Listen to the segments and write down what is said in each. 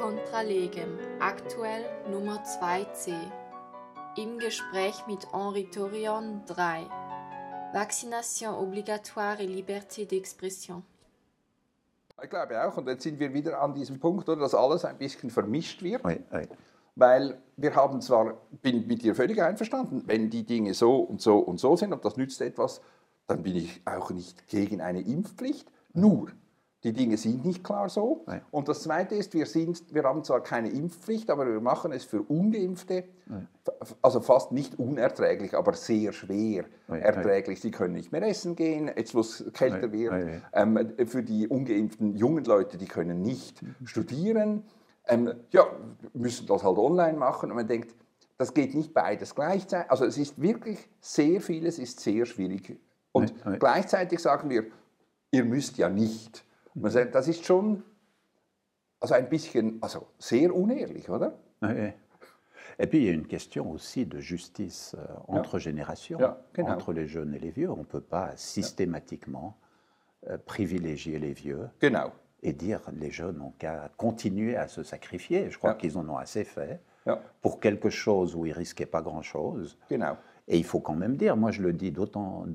Contra Legem, aktuell Nummer 2c. Im Gespräch mit Henri Torion 3. Vaccination obligatoire et liberté d'expression. Ich glaube auch, und jetzt sind wir wieder an diesem Punkt, oder, dass alles ein bisschen vermischt wird. Oui, oui. Weil wir haben zwar, bin mit dir völlig einverstanden, wenn die Dinge so und so und so sind und das nützt etwas, dann bin ich auch nicht gegen eine Impfpflicht. Nur, die Dinge sind nicht klar so. Nein. Und das Zweite ist, wir, sind, wir haben zwar keine Impfpflicht, aber wir machen es für Ungeimpfte, f- also fast nicht unerträglich, aber sehr schwer Nein, erträglich. Sie können nicht mehr essen gehen, jetzt wo es kälter Nein, wird. nein, Ähm, für die ungeimpften jungen Leute, die können nicht Mhm. studieren, ähm, ja, müssen das halt online machen. Und man denkt, das geht nicht beides gleichzeitig. Also es ist wirklich sehr vieles ist sehr schwierig. Und Nein, nein. gleichzeitig sagen wir, ihr müsst ja nicht. Man das ist schon also ein bisschen, also sehr unehrlich, oder? Oui. Et puis, il y a une question aussi de justice euh, entre générations, genau. entre les jeunes et les vieux. On ne peut pas systématiquement euh, privilégier les vieux Genau. et dire les jeunes n'ont qu'à continuer à se sacrifier. Je crois qu'ils en ont assez fait Ja, pour quelque chose où ils risquaient pas grand-chose. genau. Et il faut quand même dire, moi je le dis d'autant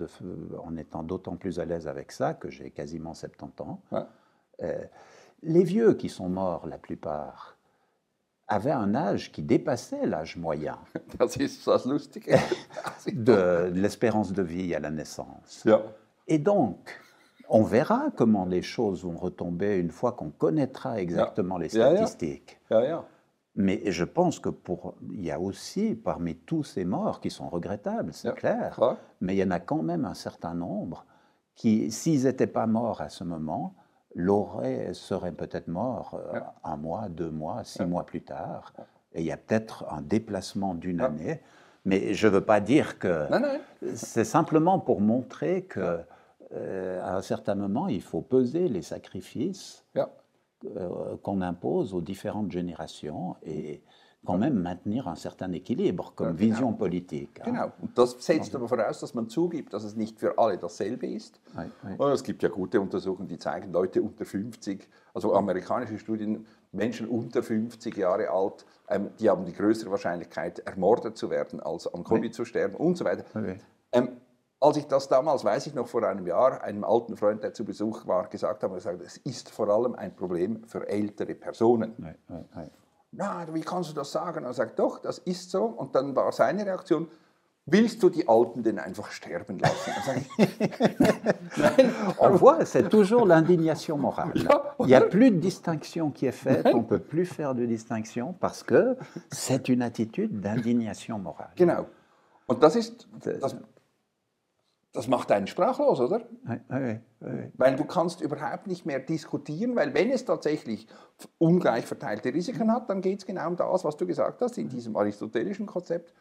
en étant d'autant plus à l'aise avec ça que j'ai quasiment 70 ans. Euh, les vieux qui sont morts, la plupart, avaient un âge qui dépassait l'âge moyen de, l'espérance de vie à la naissance. Et donc, on verra comment les choses vont retomber une fois qu'on connaîtra exactement les statistiques. Mais je pense que pour, il y a aussi parmi tous ces morts qui sont regrettables, c'est Ja, clair. Mais il y en a quand même un certain nombre qui, s'ils n'étaient pas morts à ce moment, l'auraient, seraient peut-être morts euh, Ja. un mois, deux mois, six Ja. mois plus tard. Et il y a peut-être un déplacement d'une année. Mais je ne veux pas dire que. Nein, nein. C'est simplement pour montrer que, euh, à un certain moment, il faut peser les sacrifices. Euh, qu'on impose aux différentes générations et quand même maintenir un certain équilibre comme Ja, genau. vision politique. Genau. Und das setzt aber voraus, dass man zugibt, dass es nicht für alle dasselbe ist. Und es gibt ja gute Untersuchungen, die zeigen, Leute unter 50, also amerikanische Studien, Menschen unter 50 Jahre alt, ähm, die haben die größere Wahrscheinlichkeit, ermordet zu werden, als an Covid zu sterben und so weiter. Oui. Ähm, als ich das damals, weiß ich noch vor einem Jahr, einem alten Freund, der zu Besuch war, gesagt habe, gesagt, es ist vor allem ein Problem für ältere Personen. Oui, oui, oui. Na, wie kannst du das sagen? Er sagt, doch, das ist so. Und dann war seine Reaktion, willst du die Alten denn einfach sterben lassen? Nein, On voit, c'est toujours l'indignation morale. Il n'y a plus de distinction qui est faite, on ne peut plus faire de distinction parce que c'est une attitude d'indignation morale. genau. Und das ist, das, das macht einen sprachlos, oder? Oui, oui. Weil du kannst überhaupt nicht mehr diskutieren, weil wenn es tatsächlich ungleich verteilte Risiken hat, dann geht es genau um das, was du gesagt hast, in diesem aristotelischen Konzept.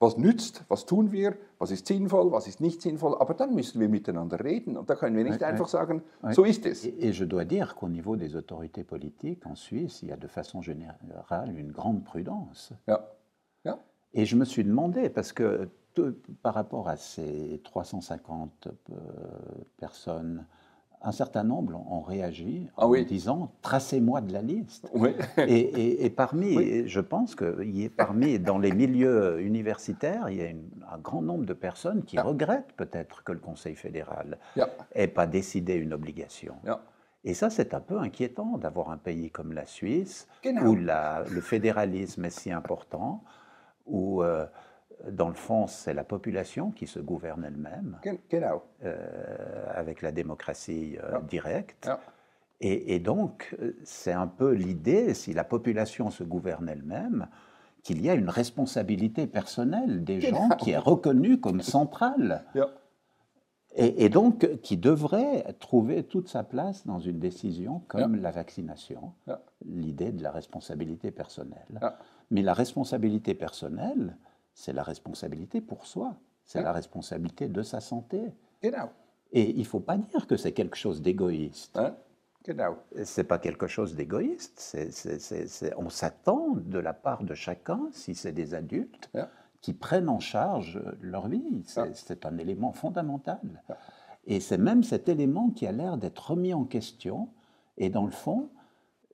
Was nützt, was tun wir, was ist sinnvoll, was ist nicht sinnvoll, aber dann müssen wir miteinander reden und da können wir nicht einfach sagen, so ist es. Et, je dois dire qu'au niveau des autorités politiques en Suisse, il y a de façon générale une grande prudence. Ja. Ja. Et je me suis demandé, parce que par rapport à ces 350 euh, personnes, un certain nombre ont réagi Ah en oui. disant tracez-moi de la liste. Oui. Et, et- et parmi, je pense qu'il y est parmi, dans les milieux universitaires, il y a une- un grand nombre de personnes qui Ja. regrettent peut-être que le Conseil fédéral Ja. n'ait pas décidé une obligation. Ja. Et ça, c'est un peu inquiétant d'avoir un pays comme la Suisse, Genau. où la- le fédéralisme est si important, où, euh, dans le fond, c'est la population qui se gouverne elle-même, euh, avec la démocratie euh, Ja. directe. Ja. Et, et donc, euh, c'est un peu l'idée, si la population se gouverne elle-même, qu'il y a une responsabilité personnelle des gens qui est reconnue comme centrale. Ja. Et, et donc, qui devrait trouver toute sa place dans une décision comme la vaccination, l'idée de la responsabilité personnelle. Mais la responsabilité personnelle, c'est la responsabilité pour soi, c'est la responsabilité de sa santé. Genau. Et il ne faut pas dire que c'est quelque chose d'égoïste. Ja. Genau. C'est pas quelque chose d'égoïste. on s'attend de la part de chacun, si c'est des adultes, qui prennent en charge leur vie. C'est un élément fondamental. Et c'est même cet élément qui a l'air d'être remis en question. Et dans le fond.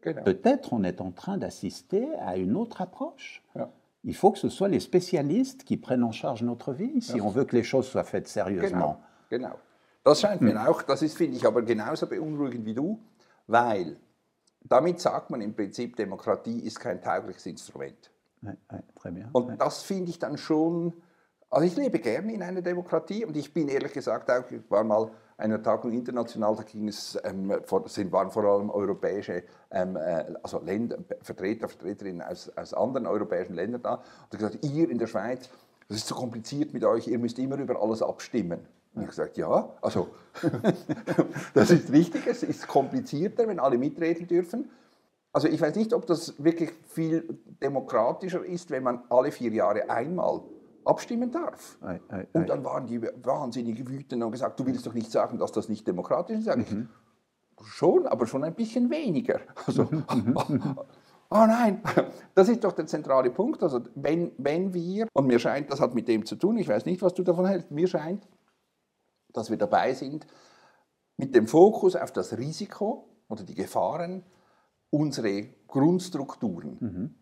Peut-être on est en train d'assister à une autre approche. Ja. Il faut que ce soit les spécialistes qui prennent en charge notre vie, si ja. on veut que les choses soient faites sérieusement. Genau, genau. Das scheint mir hm. auch, das ist, finde ich, aber genauso beunruhigend wie du, weil damit sagt man im Prinzip, Demokratie ist kein taugliches Instrument. Ouais, ouais, très bien. Und das finde ich dann schon, also ich lebe gerne in einer Demokratie und ich bin ehrlich gesagt auch, ich war mal einer Tagung international, da ging es, ähm, sind, waren vor allem europäische ähm, äh, also Länder, Vertreter, Vertreterinnen aus, aus anderen europäischen Ländern da und gesagt, ihr in der Schweiz, das ist so kompliziert mit euch, ihr müsst immer über alles abstimmen. Und ich gesagt, ja, also das ist richtig, es ist komplizierter, wenn alle mitreden dürfen. Also ich weiß nicht, ob das wirklich viel demokratischer ist, wenn man alle vier Jahre einmal abstimmen darf. Ei, ei. Und dann waren die wahnsinnig wütend und gesagt, du willst doch nicht sagen, dass das nicht demokratisch ist. Mhm. schon, aber schon ein bisschen weniger. Also, oh nein, das ist doch der zentrale Punkt. Also wenn, wenn wir, und mir scheint, das hat mit dem zu tun, ich weiß nicht, was du davon hältst, mir scheint, dass wir dabei sind, mit dem Fokus auf das Risiko oder die Gefahren unsere Grundstrukturen mhm.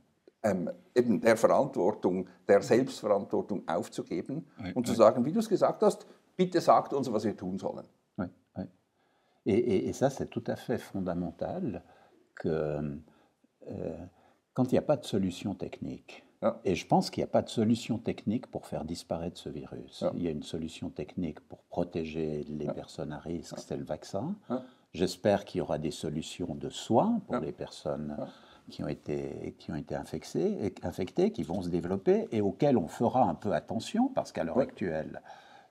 Ähm, eben der Verantwortung, der Selbstverantwortung aufzugeben oui, und oui. zu sagen, wie du es gesagt hast, bitte sagt uns, was wir tun sollen. Oui, et, et, et, ça, c'est tout à fait fondamental que euh, quand il n'y a pas de solution technique. Et je pense qu'il n'y a pas de solution technique pour faire disparaître ce virus. Il y a une solution technique pour protéger les personnes à risque, c'est le vaccin. J'espère qu'il y aura des solutions de soins pour les personnes. Qui ont été, qui ont été infectées, infectées, qui vont se développer et auxquelles on fera un peu attention parce qu'à l'heure actuelle,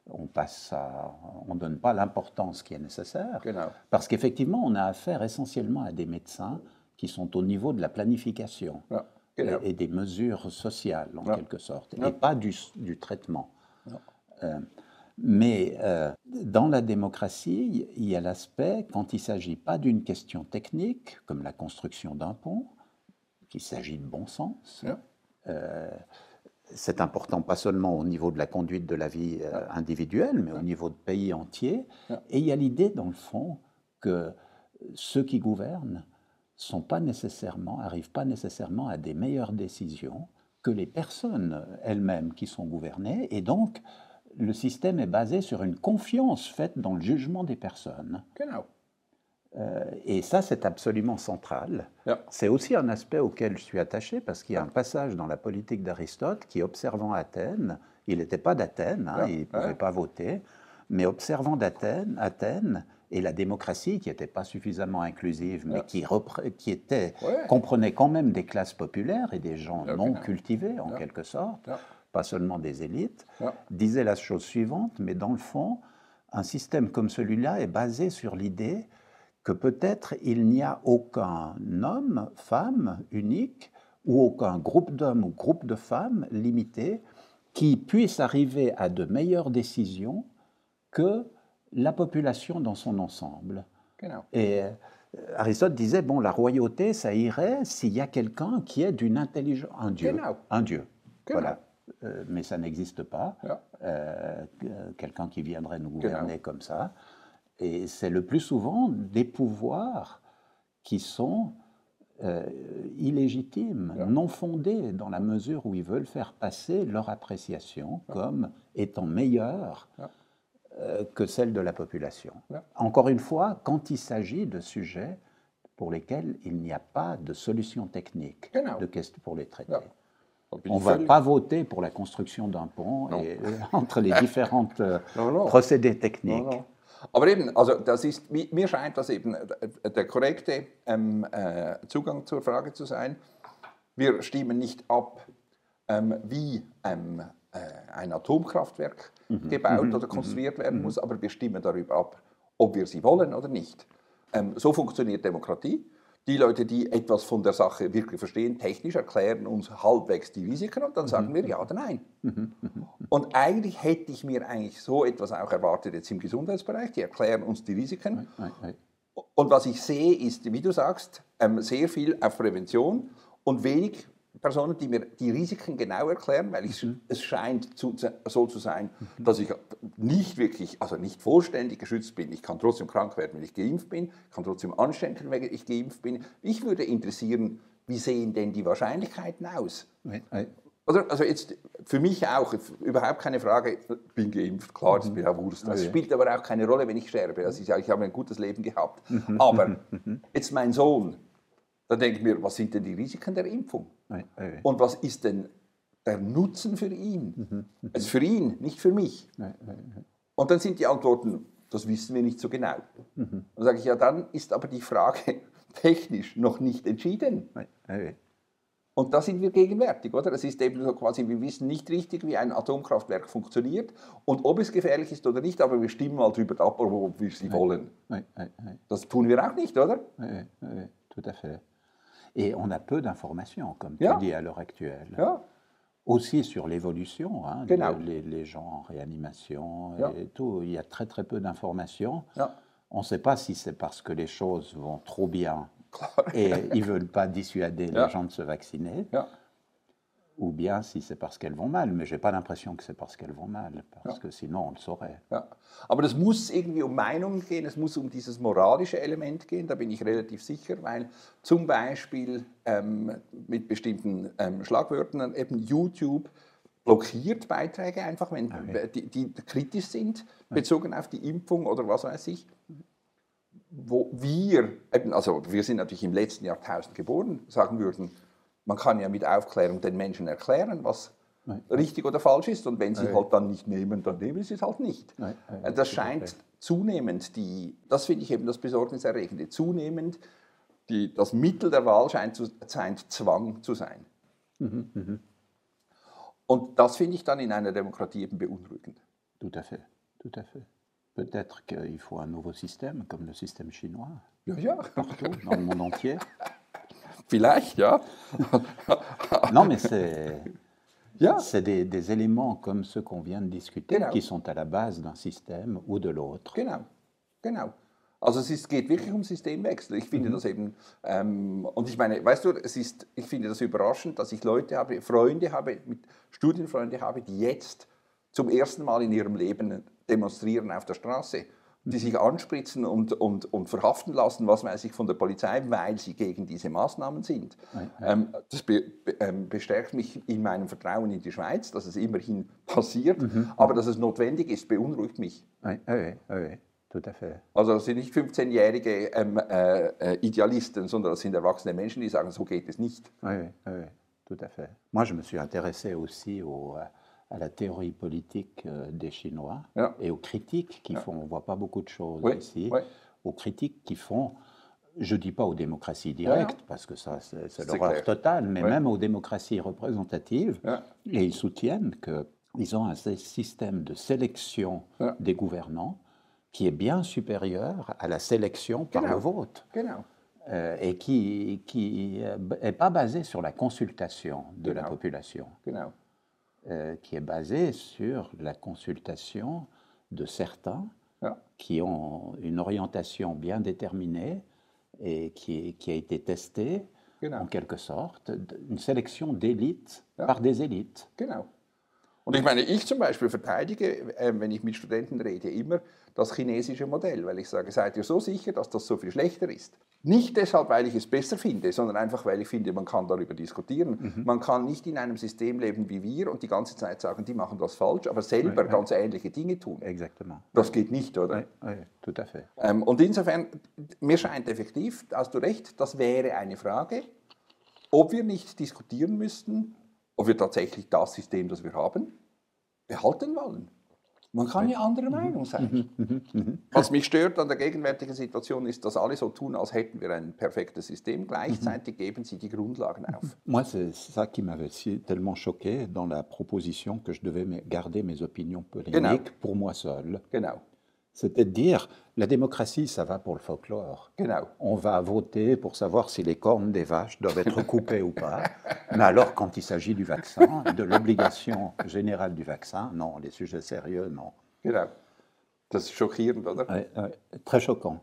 on passe à, on donne pas l'importance qui est nécessaire. Genau. Parce qu'effectivement, on a affaire essentiellement à des médecins qui sont au niveau de la planification Ja. Genau. et, et des mesures sociales, en Ja. quelque sorte, Ja. et pas du, du traitement. Euh, mais euh, dans la démocratie, il y a l'aspect, quand il ne s'agit pas d'une question technique, comme la construction d'un pont, qu'il s'agit de bon sens, euh, c'est important pas seulement au niveau de la conduite de la vie euh, individuelle, mais au niveau de pays entiers. Ja. Et il y a l'idée, dans le fond, que ceux qui gouvernent sont pas nécessairement, arrivent pas nécessairement à des meilleures décisions que les personnes elles-mêmes qui sont gouvernées. Et donc, le système est basé sur une confiance faite dans le jugement des personnes. Genau. Euh, et ça, c'est absolument central. Ja. C'est aussi un aspect auquel je suis attaché parce qu'il y a un passage dans la politique d'Aristote qui, observant Athènes, il n'était pas d'Athènes, hein, Ja, il ne pouvait ouais. pas voter, mais observant d'Athènes, Athènes et la démocratie qui n'était pas suffisamment inclusive, mais qui, repré- qui était, Ouais. comprenait quand même des classes populaires et des gens non cultivés en quelque sorte, pas seulement des élites, disait la chose suivante, mais dans le fond, un système comme celui-là est basé sur l'idée que peut-être il n'y a aucun homme, femme unique, ou aucun groupe d'hommes ou groupe de femmes limité qui puisse arriver à de meilleures décisions que la population dans son ensemble. Genau. Et euh, Aristote disait, bon, la royauté, ça irait s'il y a quelqu'un qui est d'une intelligence, un dieu, Genau. un dieu. Genau. Voilà. Euh, mais ça n'existe pas. Euh, que- quelqu'un qui viendrait nous gouverner comme ça. Et c'est le plus souvent des pouvoirs qui sont euh, illégitimes, non fondés, dans la mesure où ils veulent faire passer leur appréciation comme étant meilleure euh, que celle de la population. Encore une fois, quand il s'agit de sujets pour lesquels il n'y a pas de solution technique Genau. de question pour les traiter. On ne va pas voter pour la construction d'un pont Non. et, euh, entre les différentes Non, non. procédés techniques. Ja, ja. Aber eben, also das ist, mi- mir scheint das eben äh, der korrekte ähm, äh, Zugang zur Frage zu sein. Wir stimmen nicht ab, ähm, wie ähm, äh, ein Atomkraftwerk gebaut oder konstruiert werden muss, aber wir stimmen darüber ab, ob wir sie wollen oder nicht. Ähm, so funktioniert Demokratie. Die Leute, die etwas von der Sache wirklich verstehen, technisch erklären uns halbwegs die Risiken und dann sagen wir ja oder nein. Und eigentlich hätte ich mir eigentlich so etwas auch erwartet jetzt im Gesundheitsbereich. Die erklären uns die Risiken. Und was ich sehe, ist, wie du sagst, ähm, sehr viel auf Prävention und wenig Personen, die mir die Risiken genau erklären, weil ich, es scheint zu, so zu sein, dass ich nicht wirklich, also nicht vollständig geschützt bin. Ich kann trotzdem krank werden, wenn ich geimpft bin, kann trotzdem anstecken, wenn ich geimpft bin. Mich würde interessieren, wie sehen denn die Wahrscheinlichkeiten aus? Oder? Also jetzt für mich auch, überhaupt keine Frage, ich bin geimpft, klar, das ist mir auch Wurst. Das spielt aber auch keine Rolle, wenn ich sterbe. Also ich, ich habe ein gutes Leben gehabt. Aber jetzt mein Sohn, da denke ich mir, was sind denn die Risiken der Impfung? Und was ist denn der Nutzen für ihn? Also für ihn, nicht für mich. Und dann sind die Antworten, das wissen wir nicht so genau. Dann sage ich, ja, dann ist aber die Frage technisch noch nicht entschieden. Und da sind wir gegenwärtig, oder? Es ist eben so quasi, wir wissen nicht richtig, wie ein Atomkraftwerk funktioniert und ob es gefährlich ist oder nicht, aber wir stimmen mal darüber ab, ob wir sie wollen. Das tun wir auch nicht, oder? Oui, oui, tout à fait. Et on a peu d'informations, comme ja. tu dis, à l'heure actuelle. Ja. Aussi sur l'évolution, hein, les, les gens en réanimation tout. Il y a très très peu d'informations. On ne sait pas si c'est parce que les choses vont trop bien et ils ne veulent pas dissuader les gens de se vacciner. Ou bien si c'est parce qu'elles vont mal. Mais je n'ai pas l'impression que c'est parce qu'elles vont mal, parce Ja. que sinon on le saurait. Ja. Aber das muss irgendwie um Meinungen gehen, es muss um dieses moralische Element gehen, da bin ich relativ sicher, weil zum Beispiel ähm, mit bestimmten ähm, Schlagwörtern eben YouTube blockiert Beiträge einfach, wenn, die, die kritisch sind, bezogen auf die Impfung oder was weiß ich. Wo wir, also wir sind natürlich im letzten Jahrtausend geboren, sagen würden, man kann ja mit Aufklärung den Menschen erklären, was richtig oder falsch ist. Und wenn sie es halt dann nicht nehmen, dann nehmen sie es halt nicht. Nein, nein, Das scheint zunehmend die, das finde ich eben das Besorgniserregende, zunehmend die, das Mittel der Wahl scheint, zu, scheint Zwang zu sein. Und das finde ich dann in einer Demokratie eben beunruhigend. Tout à fait, tout à fait. Peut-être qu'il faut un nouveau système, comme le système chinois, Ja, ja, partout, dans le monde entier. vielleicht, ja. Non, mais c'est Ja, c'est des, des éléments comme ceux qu'on vient de discuter Genau. qui sont à la base d'un système ou de l'autre. Genau, genau. Also es ist, geht wirklich um Systemwechsel. Ich finde das eben, ähm, und ich meine, weißt du, es ist, ich finde das überraschend, dass ich Leute habe, Freunde habe, mit Studienfreunde habe, die jetzt zum ersten Mal in ihrem Leben demonstrieren auf der Straße, die sich anspritzen und, und, und verhaften lassen, was weiß ich, von der Polizei, weil sie gegen diese Maßnahmen sind. Ähm, das be, ähm, bestärkt mich in meinem Vertrauen in die Schweiz, dass es immerhin passiert, aber dass es notwendig ist, beunruhigt mich. Also das sind nicht 15-jährige ähm, äh, äh, Idealisten, sondern das sind erwachsene Menschen, die sagen, so geht es nicht. Oui, oui, tout à fait. Moi, je me suis intéressé aussi au, euh, à la théorie politique euh, des Chinois Ja. et aux critiques qui font, on ne voit pas beaucoup de choses Oui, ici, oui. aux critiques qui font, je ne dis pas aux démocraties directes, parce que ça, c'est l'horreur totale, mais même aux démocraties représentatives. Ja. Et ils soutiennent qu'ils ont un sy- système de sélection des gouvernants qui est bien supérieur à la sélection par Genau. le vote Genau. euh, et qui n'est pas basé sur la consultation de la population. Euh, qui est basé sur la consultation de certains Ja. qui ont une orientation bien déterminée et qui, qui a été testée Genau. en quelque sorte, une sélection d'élites Ja. par des élites. Genau. Und ich meine, ich zum Beispiel verteidige, äh, wenn ich mit Studenten rede, immer das chinesische Modell, weil ich sage, seid ihr so sicher, dass das so viel schlechter ist? Nicht deshalb, weil ich es besser finde, sondern einfach, weil ich finde, man kann darüber diskutieren. Man kann nicht in einem System leben wie wir und die ganze Zeit sagen, die machen das falsch, aber selber ganz ähnliche Dinge tun. Exactement. Das geht nicht, oder? Oui, tout à fait. Ähm, und insofern, mir scheint effektiv, hast du recht, das wäre eine Frage, ob wir nicht diskutieren müssten, ob wir tatsächlich das System, das wir haben, behalten wollen. Man kann ja anderer Meinung sein. Was mich stört an der gegenwärtigen Situation ist, dass alle so tun, als hätten wir ein perfektes System. Gleichzeitig geben sie die Grundlagen auf. Moi, c'est ça qui m'avait si- tellement choqué dans la proposition que je devais garder mes opinions polémiques Genau. pour moi seul. Genau, C'était de dire, la démocratie, ça va pour le folklore. genau. On va voter pour savoir si les cornes des vaches doivent être coupées ou pas. Mais alors, quand il s'agit du vaccin, de l'obligation générale du vaccin, non, les sujets sérieux, non. genau. Das ist schockierend, oder? Ouais, ouais, très choquant.